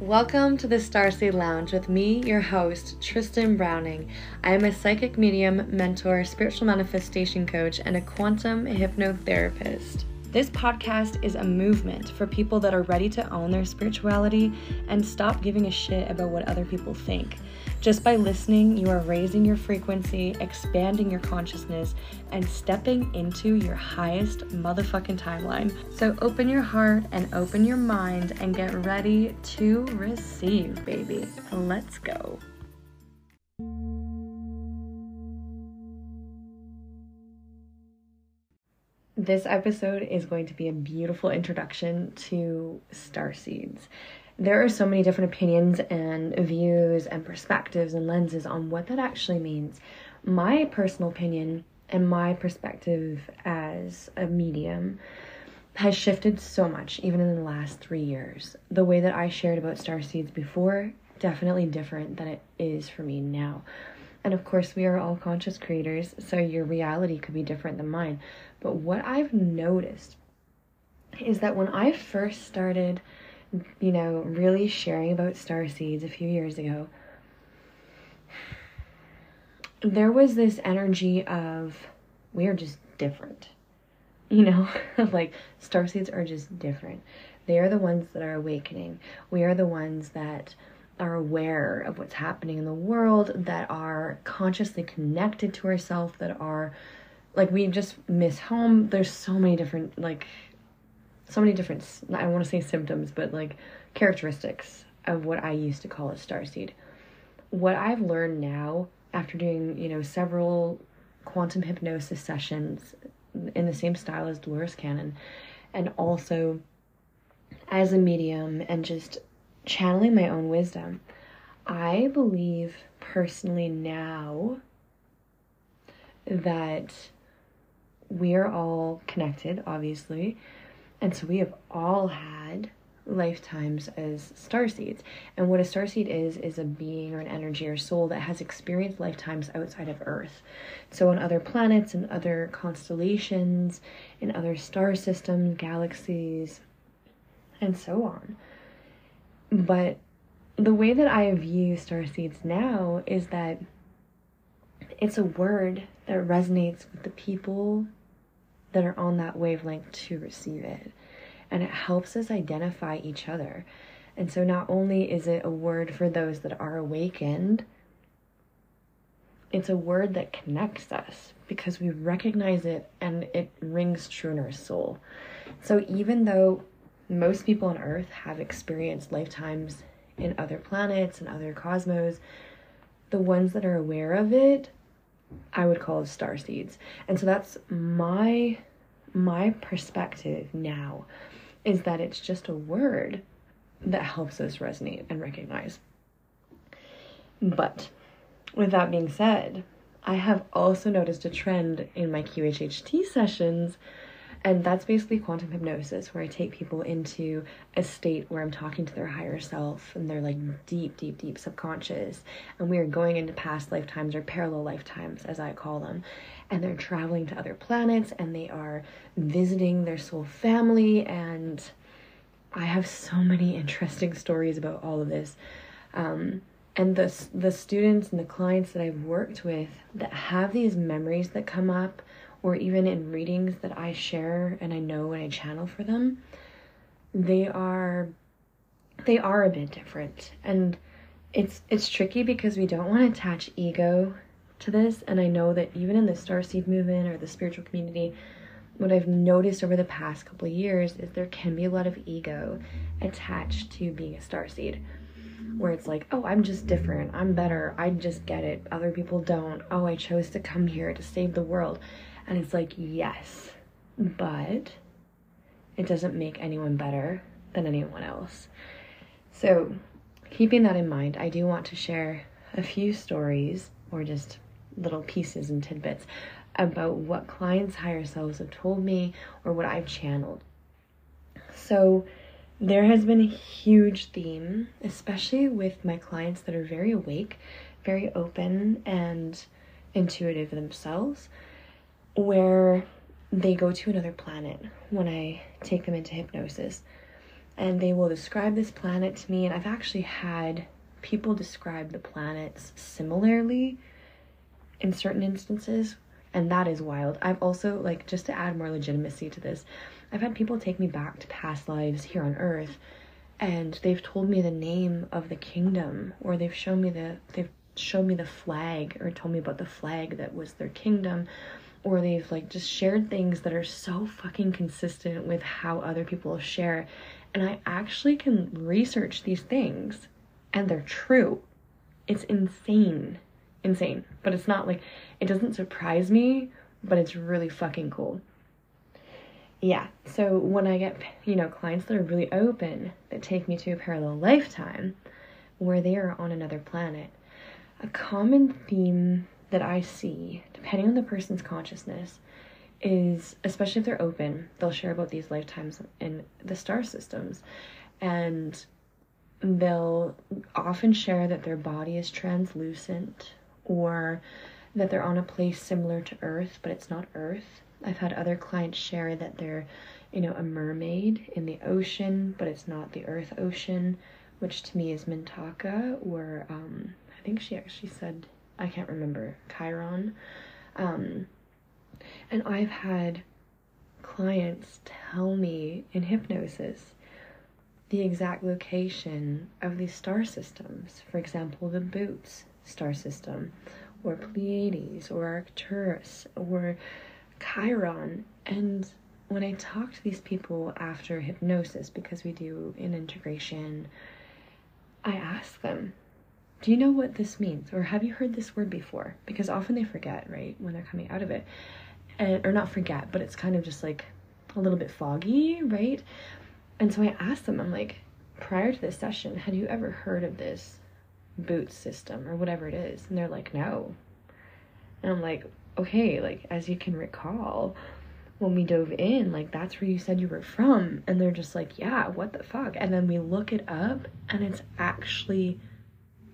Welcome to the Starseed Lounge with me, your host, Tristyn Browning. I am a psychic medium, mentor, spiritual manifestation coach, and a quantum hypnotherapist. This podcast is a movement for people that are ready to own their spirituality and stop giving a shit about what other people think. Just by listening, you are raising your frequency, expanding your consciousness, and stepping into your highest motherfucking timeline. So open your heart and open your mind and get ready to receive, baby. Let's go. This episode is going to be a beautiful introduction to star seeds. There are so many different opinions and views and perspectives and lenses on what that actually means. My personal opinion and my perspective as a medium has shifted so much, even in the last three years. The way that I shared about star seeds before, definitely different than it is for me now. And of course, we are all conscious creators, so your reality could be different than mine. But what I've noticed is that when I first started, you know, really sharing about star seeds a few years ago, there was this energy of we are just different. You know, like star seeds are just different. They are the ones that are awakening. We are the ones that are aware of what's happening in the world, that are consciously connected to ourselves, that are like we just miss home. There's so many different like so many different I want to say symptoms, but like characteristics of what I used to call a starseed. What I've learned now after doing, you know, several quantum hypnosis sessions in the same style as Dolores Cannon and also as a medium and just channeling my own wisdom. I believe personally now that we are all connected, obviously. And so we have all had lifetimes as star seeds. And what a star seed is, is a being or an energy or soul that has experienced lifetimes outside of Earth. So on other planets and other constellations, in other star systems, galaxies, and so on. But the way that I view star seeds now is that it's a word that resonates with the people that are on that wavelength to receive it. And it helps us identify each other. And so not only is it a word for those that are awakened, it's a word that connects us because we recognize it and it rings true in our soul. So even though most people on earth have experienced lifetimes in other planets and other cosmos, the ones that are aware of it I would call star seeds. And so that's my my perspective now is that it's just a word that helps us resonate and recognize. But with that being said, I have also noticed a trend in my QHHT sessions and that's basically quantum hypnosis, where I take people into a state where I'm talking to their higher self and they're like deep, deep, deep subconscious. And we are going into past lifetimes or parallel lifetimes, as I call them. And they're traveling to other planets and they are visiting their soul family. And I have so many interesting stories about all of this. Um, and the the students and the clients that I've worked with that have these memories that come up or even in readings that I share and I know and I channel for them, they are they are a bit different. And it's it's tricky because we don't want to attach ego to this and I know that even in the starseed movement or the spiritual community what I've noticed over the past couple of years is there can be a lot of ego attached to being a starseed where it's like, oh, I'm just different. I'm better. I just get it. Other people don't. Oh, I chose to come here to save the world. And it's like, yes, but it doesn't make anyone better than anyone else. So, keeping that in mind, I do want to share a few stories or just little pieces and tidbits about what clients' higher selves have told me or what I've channeled. So, there has been a huge theme, especially with my clients that are very awake, very open, and intuitive themselves, where they go to another planet when I take them into hypnosis. and they will describe this planet to me. And I've actually had people describe the planets similarly in certain instances, and that is wild. I've also, like, just to add more legitimacy to this, I've had people take me back to past lives here on Earth, and they've told me the name of the kingdom, or they've shown me the they've shown me the flag, or told me about the flag that was their kingdom, or they've like just shared things that are so fucking consistent with how other people share, and I actually can research these things, and they're true. It's insane, insane, but it's not like it doesn't surprise me, but it's really fucking cool. Yeah, so when I get, you know, clients that are really open that take me to a parallel lifetime where they are on another planet, a common theme that I see, depending on the person's consciousness, is especially if they're open, they'll share about these lifetimes in the star systems. And they'll often share that their body is translucent or that they're on a place similar to Earth, but it's not Earth I've had other clients share that they're, you know, a mermaid in the ocean, but it's not the Earth Ocean, which to me is Mintaka, or um, I think she actually said, I can't remember, Chiron. Um, and I've had clients tell me in hypnosis the exact location of these star systems. For example, the Bootes star system, or Pleiades, or Arcturus, or Chiron. And when I talk to these people after hypnosis, because we do an integration, I ask them, Do you know what this means? Or have you heard this word before? Because often they forget, right, when they're coming out of it. And, or not forget, but it's kind of just like a little bit foggy, right? And so I ask them, I'm like, prior to this session, had you ever heard of this boot system or whatever it is? And they're like, no. And I'm like, okay, like as you can recall, when we dove in, like that's where you said you were from. And they're just like, yeah, what the fuck? And then we look it up and it's actually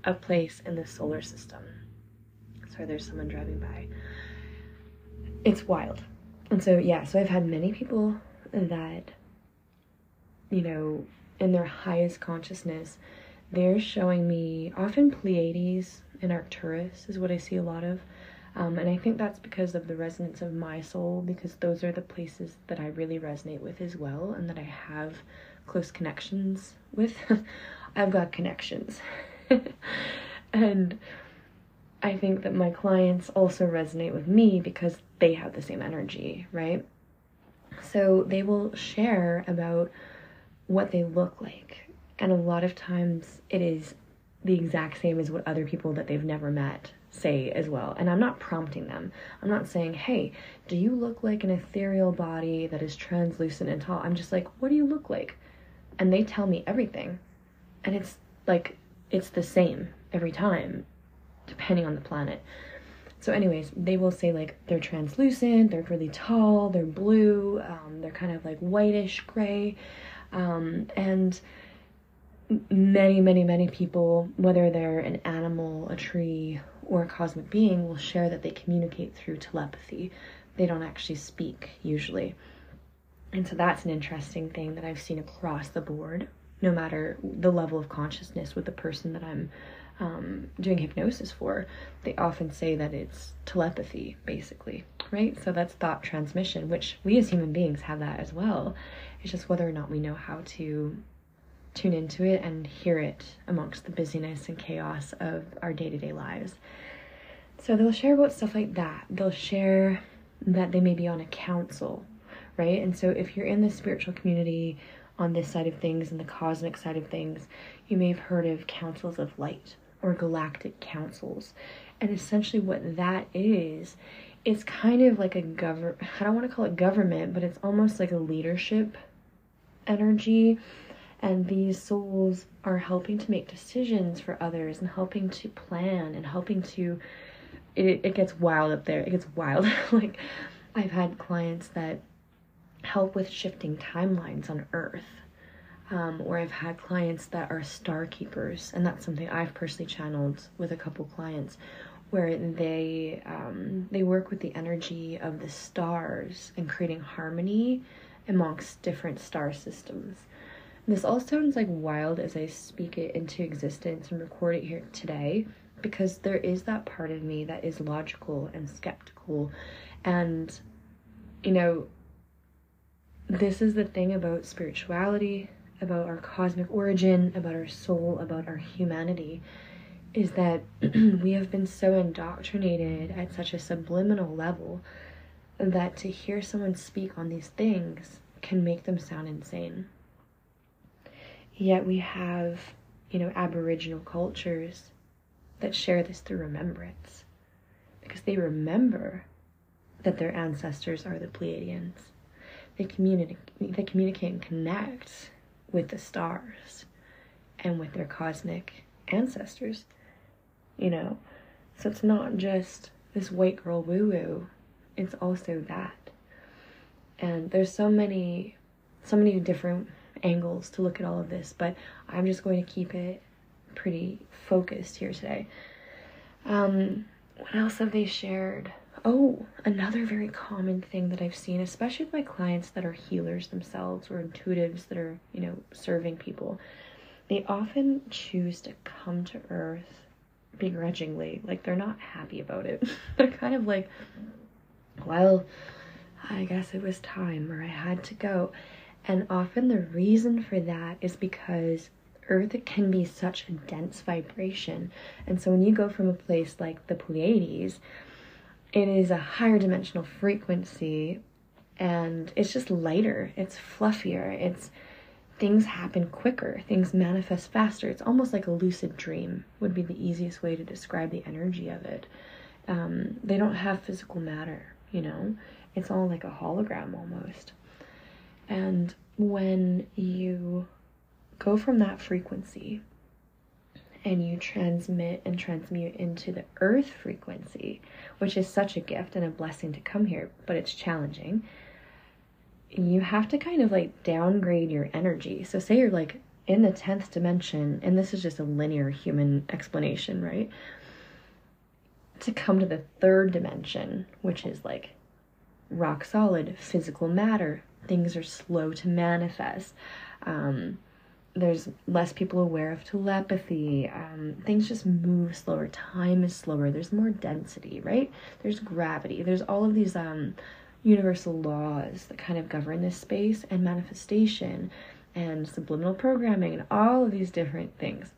a place in the solar system. Sorry, there's someone driving by. It's wild. And so, yeah, so I've had many people that, you know, in their highest consciousness, they're showing me often Pleiades and Arcturus is what I see a lot of. Um, and I think that's because of the resonance of my soul, because those are the places that I really resonate with as well, and that I have close connections with. I've got connections. and I think that my clients also resonate with me because they have the same energy, right? So they will share about what they look like. And a lot of times it is the exact same as what other people that they've never met say as well. And I'm not prompting them. I'm not saying, hey, do you look like an ethereal body that is translucent and tall? I'm just like, what do you look like? And they tell me everything. And it's like, it's the same every time, depending on the planet. So, anyways, they will say like they're translucent, they're really tall, they're blue, um, they're kind of like whitish gray. Um, and many, many, many people, whether they're an animal, a tree, or a cosmic being will share that they communicate through telepathy. They don't actually speak usually. And so that's an interesting thing that I've seen across the board, no matter the level of consciousness with the person that I'm um, doing hypnosis for. They often say that it's telepathy, basically, right? So that's thought transmission, which we as human beings have that as well. It's just whether or not we know how to tune into it and hear it amongst the busyness and chaos of our day to day lives. So they'll share about stuff like that. They'll share that they may be on a council, right? And so if you're in the spiritual community on this side of things and the cosmic side of things, you may have heard of councils of light or galactic councils. And essentially, what that is, it's kind of like a government, I don't want to call it government, but it's almost like a leadership energy. And these souls are helping to make decisions for others and helping to plan and helping to it, it gets wild up there. It gets wild. Like i've had clients that help with shifting timelines on earth um, i've had clients that are star keepers and that's something i've personally channeled with a couple clients where they um, they work with the energy of the stars and creating harmony amongst different star systems This all sounds like wild as I speak it into existence and record it here today because there is that part of me that is logical and skeptical. And, you know, this is the thing about spirituality, about our cosmic origin, about our soul, about our humanity, is that we have been so indoctrinated at such a subliminal level that to hear someone speak on these things can make them sound insane. Yet we have, you know, Aboriginal cultures that share this through remembrance because they remember that their ancestors are the Pleiadians. They communicate, they communicate and connect with the stars and with their cosmic ancestors, you know. So it's not just this white girl woo woo, it's also that. And there's so many so many different angles to look at all of this, but I'm just going to keep it pretty focused here today. Um, what else have they shared? Oh, another very common thing that I've seen, especially with my clients that are healers themselves or intuitives that are, you know, serving people, they often choose to come to Earth begrudgingly. Like they're not happy about it. they're kind of like, well, I guess it was time or I had to go. And often the reason for that is because Earth can be such a dense vibration. And so when you go from a place like the Pleiades, it is a higher dimensional frequency and it's just lighter, it's fluffier, it's things happen quicker, things manifest faster. It's almost like a lucid dream, would be the easiest way to describe the energy of it. Um, they don't have physical matter, you know, it's all like a hologram almost. And when you go from that frequency and you transmit and transmute into the earth frequency, which is such a gift and a blessing to come here, but it's challenging. You have to kind of like downgrade your energy. So, say you're like in the 10th dimension, and this is just a linear human explanation, right? To come to the third dimension, which is like rock solid physical matter, things are slow to manifest. Um, there's less people aware of telepathy. Um, things just move slower. Time is slower. There's more density, right? There's gravity. There's all of these um, universal laws that kind of govern this space and manifestation and subliminal programming and all of these different things.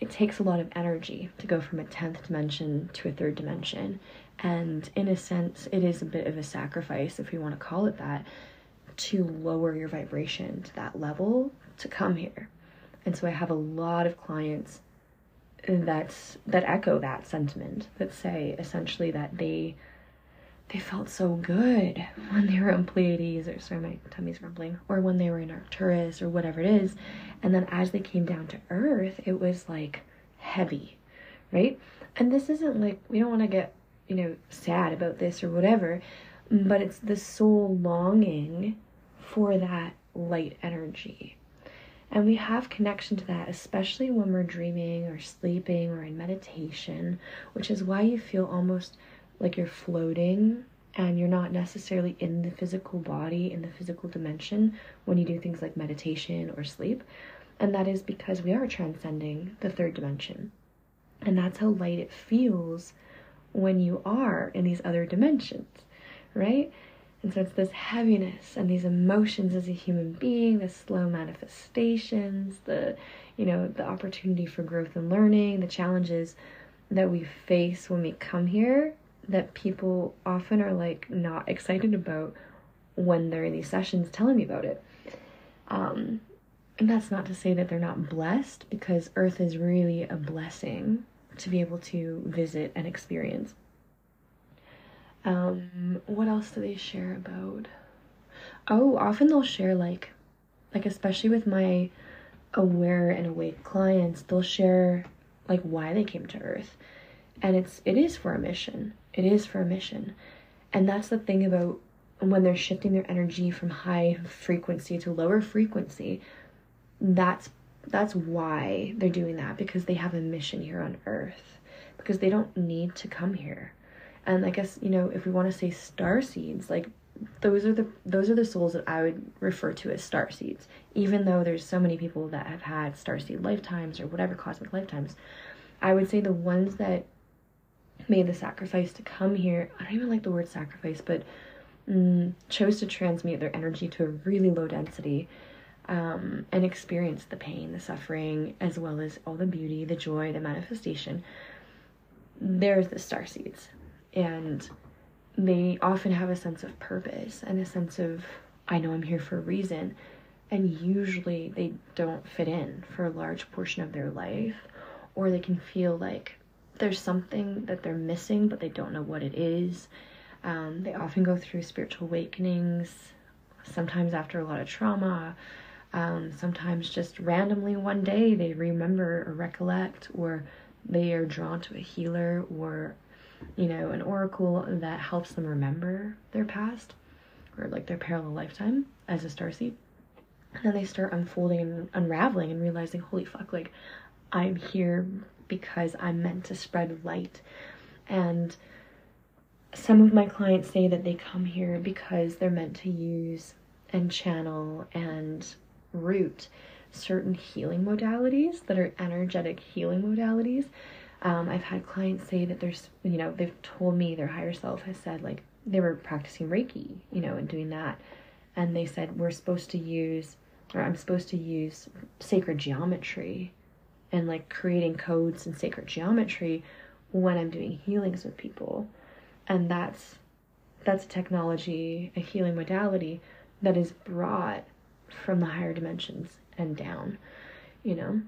It takes a lot of energy to go from a 10th dimension to a third dimension. And in a sense, it is a bit of a sacrifice, if we want to call it that, to lower your vibration to that level to come here. And so I have a lot of clients that's that echo that sentiment that say essentially that they they felt so good when they were in Pleiades or sorry my tummy's rumbling or when they were in Arcturus or whatever it is and then as they came down to earth it was like heavy right and this isn't like we don't want to get you know sad about this or whatever but mm-hmm. it's the soul longing for that light energy. And we have connection to that, especially when we're dreaming or sleeping or in meditation, which is why you feel almost like you're floating and you're not necessarily in the physical body, in the physical dimension when you do things like meditation or sleep. And that is because we are transcending the third dimension. And that's how light it feels when you are in these other dimensions, right? And so it's this heaviness and these emotions as a human being, the slow manifestations, the you know, the opportunity for growth and learning, the challenges that we face when we come here that people often are like not excited about when they're in these sessions telling me about it. Um, and that's not to say that they're not blessed because Earth is really a blessing to be able to visit and experience. Um, what else do they share about? Oh, often they'll share like, like especially with my aware and awake clients, they'll share like why they came to Earth, and it's it is for a mission. It is for a mission, and that's the thing about when they're shifting their energy from high frequency to lower frequency. That's that's why they're doing that because they have a mission here on Earth, because they don't need to come here and I guess, you know, if we want to say star seeds, like those are the those are the souls that I would refer to as star seeds. Even though there's so many people that have had star seed lifetimes or whatever cosmic lifetimes, I would say the ones that made the sacrifice to come here. I don't even like the word sacrifice, but mm, chose to transmute their energy to a really low density um, and experience the pain, the suffering, as well as all the beauty, the joy, the manifestation. There's the star seeds, and they often have a sense of purpose and a sense of I know I'm here for a reason. And usually they don't fit in for a large portion of their life, or they can feel like there's something that they're missing, but they don't know what it is. Um, they often go through spiritual awakenings, sometimes after a lot of trauma, um, sometimes just randomly one day they remember or recollect, or they are drawn to a healer or, you know, an oracle that helps them remember their past or like their parallel lifetime as a starseed. And then they start unfolding and unraveling and realizing, holy fuck, like I'm here because I'm meant to spread light. And some of my clients say that they come here because they're meant to use and channel and root certain healing modalities that are energetic healing modalities. Um, I've had clients say that there's, you know, they've told me their higher self has said like they were practicing Reiki, you know, and doing that. And they said, we're supposed to use, or I'm supposed to use sacred geometry and like creating codes and sacred geometry when I'm doing healings with people. And that's that's a technology, a healing modality that is brought from the higher dimensions and down, you know.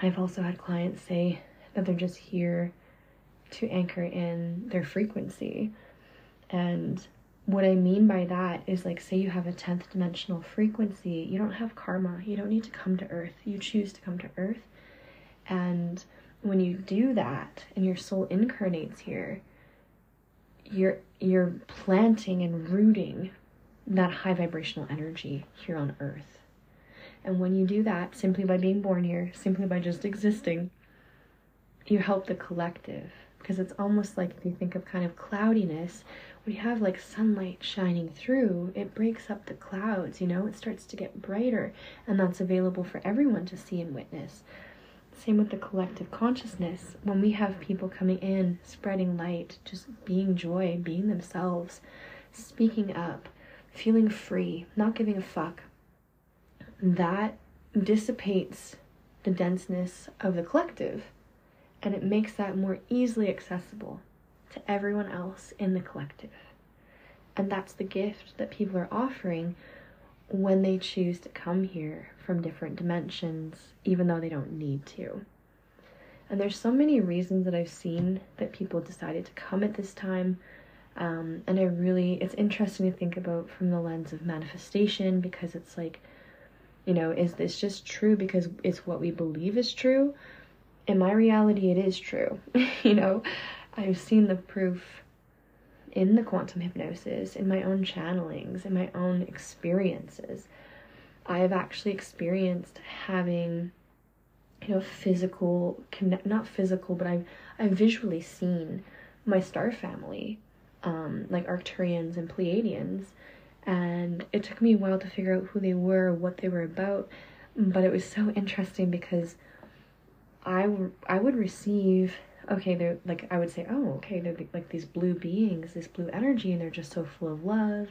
I've also had clients say that they're just here to anchor in their frequency. And what I mean by that is like, say you have a 10th dimensional frequency, you don't have karma, you don't need to come to earth, you choose to come to earth and when you do that and your soul incarnates here, you're you're planting and rooting that high vibrational energy here on earth. And when you do that simply by being born here, simply by just existing, you help the collective because it's almost like if you think of kind of cloudiness, when you have like sunlight shining through, it breaks up the clouds, you know, it starts to get brighter, and that's available for everyone to see and witness. Same with the collective consciousness. When we have people coming in, spreading light, just being joy, being themselves, speaking up, feeling free, not giving a fuck, that dissipates the denseness of the collective and it makes that more easily accessible to everyone else in the collective. And that's the gift that people are offering when they choose to come here from different dimensions, even though they don't need to. And there's so many reasons that I've seen that people decided to come at this time. Um, and I really, it's interesting to think about from the lens of manifestation because it's like, you know, is this just true because it's what we believe is true? In my reality, it is true. you know, I've seen the proof in the quantum hypnosis, in my own channelings, in my own experiences. I've actually experienced having, you know, physical connect not physical, but I've I've visually seen my star family, um, like Arcturians and Pleiadians, and it took me a while to figure out who they were, what they were about, but it was so interesting because I, I would receive okay they're like i would say oh okay they're like these blue beings this blue energy and they're just so full of love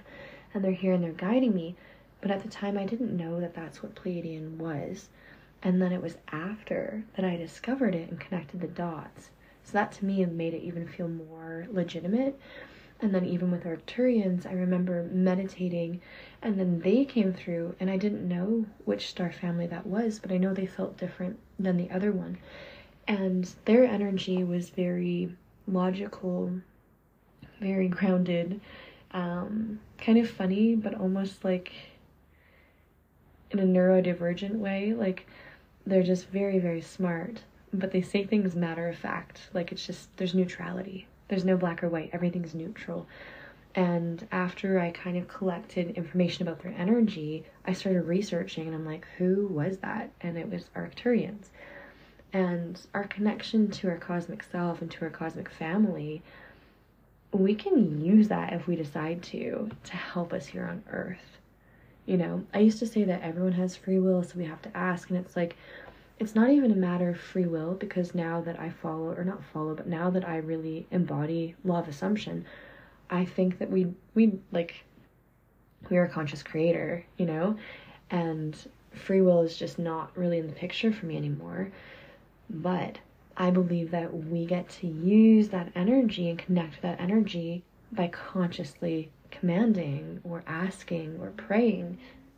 and they're here and they're guiding me but at the time, I didn't know that that's what Pleiadian was. And then it was after that I discovered it and connected the dots. So that to me made it even feel more legitimate. And then even with Arcturians, I remember meditating and then they came through and I didn't know which star family that was, but I know they felt different than the other one. And their energy was very logical, very grounded, um, kind of funny, but almost like in a neurodivergent way. Like they're just very, very smart, but they say things matter of fact. Like it's just, there's neutrality. There's no black or white, everything's neutral. And after I kind of collected information about their energy, I started researching and I'm like, who was that? And it was Arcturians. And our connection to our cosmic self and to our cosmic family we can use that if we decide to to help us here on earth you know i used to say that everyone has free will so we have to ask and it's like it's not even a matter of free will because now that i follow or not follow but now that i really embody law of assumption i think that we we like we are a conscious creator you know and free will is just not really in the picture for me anymore but I believe that we get to use that energy and connect that energy by consciously commanding or asking or praying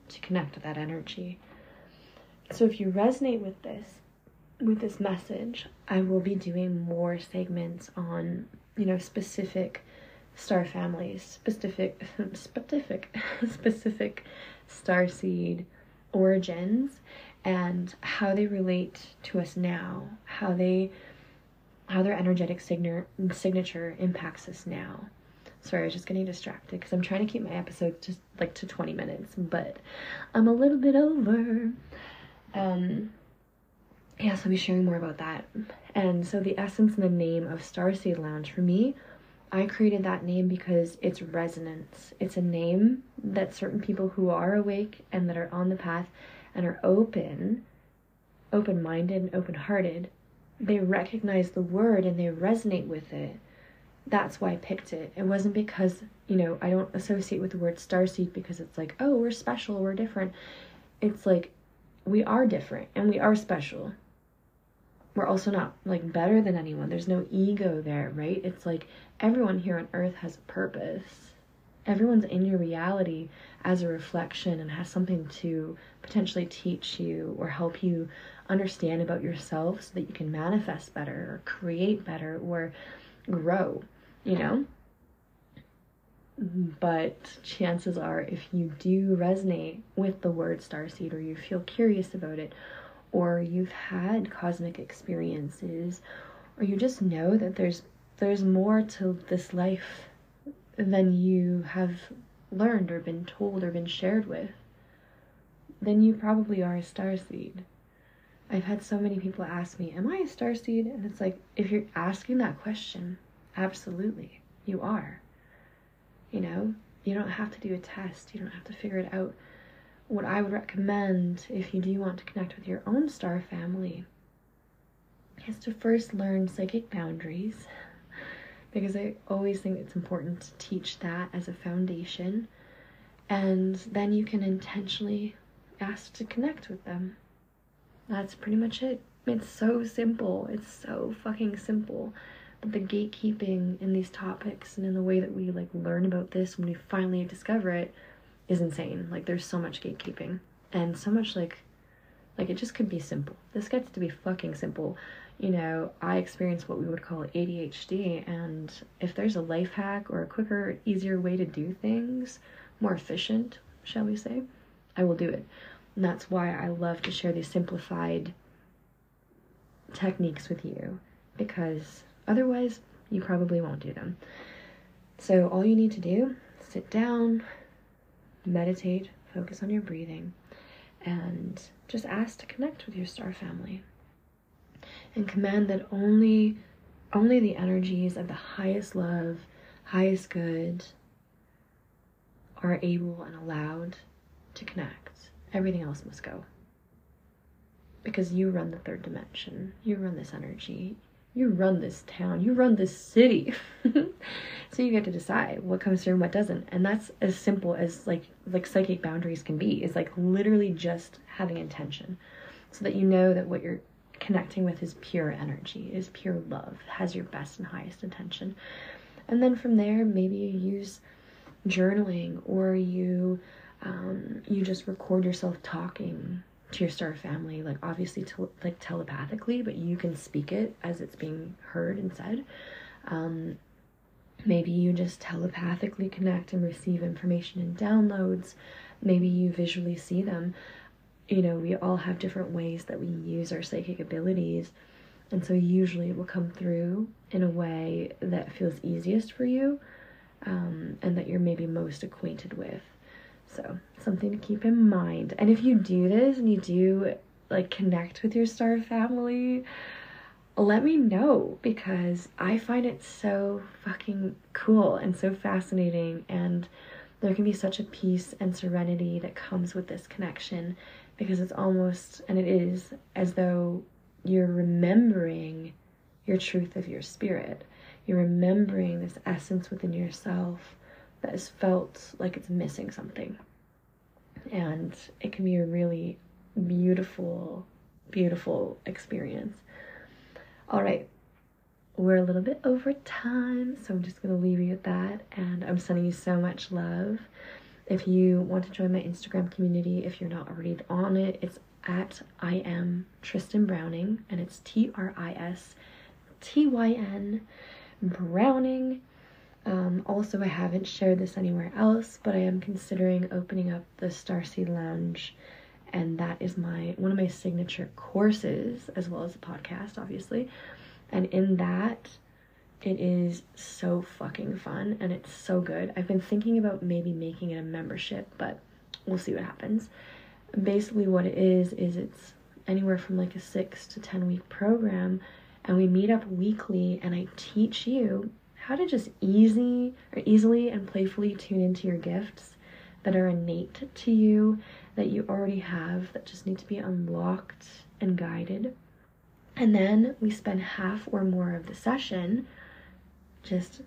to connect with that energy. So if you resonate with this, with this message, I will be doing more segments on, you know, specific star families, specific specific specific star seed origins and how they relate to us now, how they how their energetic signature signature impacts us now. Sorry, I was just getting distracted because I'm trying to keep my episode just like to 20 minutes, but I'm a little bit over. Um yeah, so I'll be sharing more about that. And so the essence and the name of Starseed Lounge for me, I created that name because it's resonance. It's a name that certain people who are awake and that are on the path and are open, open minded, and open hearted, they recognize the word and they resonate with it. That's why I picked it. It wasn't because, you know, I don't associate with the word starseed because it's like, oh, we're special, we're different. It's like, we are different and we are special. We're also not like better than anyone. There's no ego there, right? It's like everyone here on earth has a purpose. Everyone's in your reality as a reflection and has something to potentially teach you or help you understand about yourself so that you can manifest better or create better or grow, you know? But chances are, if you do resonate with the word starseed or you feel curious about it, or you've had cosmic experiences, or you just know that there's there's more to this life than you have learned or been told or been shared with, then you probably are a star seed. I've had so many people ask me, Am I a star seed? And it's like, if you're asking that question, absolutely, you are. You know, you don't have to do a test, you don't have to figure it out. What I would recommend if you do want to connect with your own star family is to first learn psychic boundaries because I always think it's important to teach that as a foundation. And then you can intentionally ask to connect with them. That's pretty much it. It's so simple. It's so fucking simple. The gatekeeping in these topics and in the way that we like learn about this when we finally discover it is insane. Like there's so much gatekeeping and so much like like it just could be simple. This gets to be fucking simple you know, I experience what we would call ADHD, and if there's a life hack or a quicker, easier way to do things, more efficient, shall we say, I will do it. And that's why I love to share these simplified techniques with you, because otherwise, you probably won't do them. So, all you need to do, sit down, meditate, focus on your breathing, and just ask to connect with your star family and command that only only the energies of the highest love, highest good are able and allowed to connect. Everything else must go. Because you run the third dimension. You run this energy. You run this town. You run this city. so you get to decide what comes through and what doesn't. And that's as simple as like like psychic boundaries can be. Is like literally just having intention. So that you know that what you're connecting with is pure energy, is pure love, has your best and highest intention. And then from there, maybe you use journaling or you um, you just record yourself talking to your star family, like obviously like telepathically, but you can speak it as it's being heard and said. Um, maybe you just telepathically connect and receive information and downloads. Maybe you visually see them you know, we all have different ways that we use our psychic abilities. And so usually it will come through in a way that feels easiest for you um, and that you're maybe most acquainted with. So, something to keep in mind. And if you do this and you do like connect with your star family, let me know because I find it so fucking cool and so fascinating and there can be such a peace and serenity that comes with this connection because it's almost and it is as though you're remembering your truth of your spirit. You're remembering this essence within yourself that has felt like it's missing something. And it can be a really beautiful, beautiful experience. All right, we're a little bit over time, so I'm just to leave you at that. And I'm sending you so much love. If you want to join my Instagram community, if you're not already on it, it's at I am Tristyn Browning, and it's T R I S T Y N Browning. Um, also, I haven't shared this anywhere else, but I am considering opening up the Starseed Lounge, and that is my one of my signature courses, as well as the podcast, obviously. And in that, it is so fucking fun and it's so good. I've been thinking about maybe making it a membership, but we'll see what happens. Basically, what it is is it's anywhere from like a six to ten week program, and we meet up weekly, and I teach you how to just easy or easily and playfully tune into your gifts that are innate to you that you already have that just need to be unlocked and guided. And then we spend half or more of the session just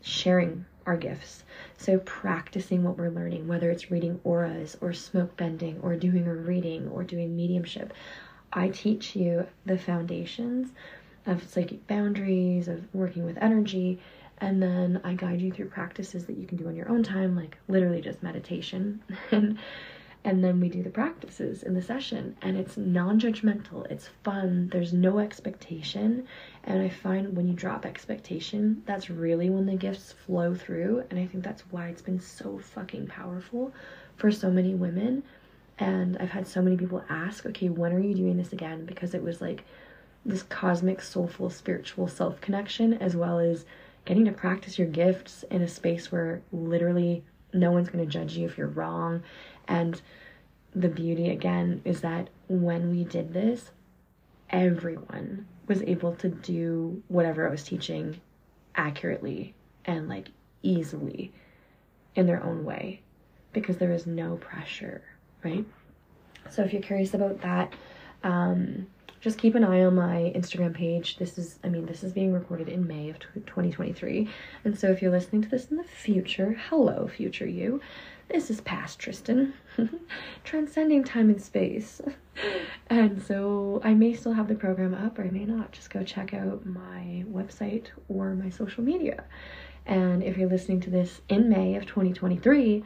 sharing our gifts. So, practicing what we're learning, whether it's reading auras or smoke bending or doing a reading or doing mediumship. I teach you the foundations of psychic boundaries, of working with energy, and then I guide you through practices that you can do on your own time, like literally just meditation. and and then we do the practices in the session. And it's non-judgmental. It's fun. There's no expectation. And i find when you drop expectation that's really when the gifts flow through. And i think that's why it's been so fucking powerful for so many women. And i've had so many people ask okay when are you doing this again? Because it was like this cosmic soulful spiritual self connection as well as getting to practice your gifts in a space where literally no one's going to judge you if you're wrong. And the beauty again is that when we did this, everyone was able to do whatever I was teaching accurately and like easily in their own way because there is no pressure, right? So if you're curious about that, um, just keep an eye on my Instagram page. This is, I mean, this is being recorded in May of 2023. And so if you're listening to this in the future, hello, future you. This is past Tristyn, transcending time and space. and so I may still have the program up or I may not. Just go check out my website or my social media. And if you're listening to this in May of 2023,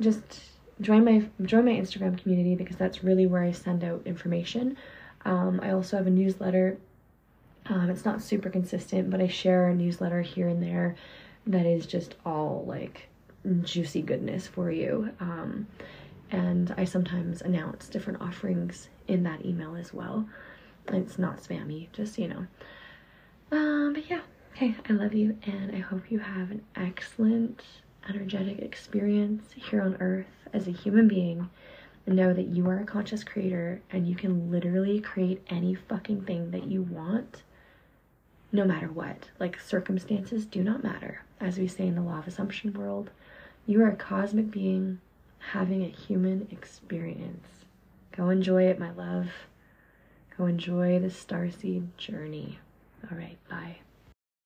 just join my join my Instagram community because that's really where I send out information um, I also have a newsletter. Um, it's not super consistent, but I share a newsletter here and there that is just all like juicy goodness for you. Um, and I sometimes announce different offerings in that email as well. It's not spammy, just you know. Um, but yeah, okay, I love you, and I hope you have an excellent, energetic experience here on Earth as a human being know that you are a conscious creator and you can literally create any fucking thing that you want no matter what. Like circumstances do not matter. As we say in the law of assumption world, you are a cosmic being having a human experience. Go enjoy it, my love. Go enjoy the starseed journey. All right, bye.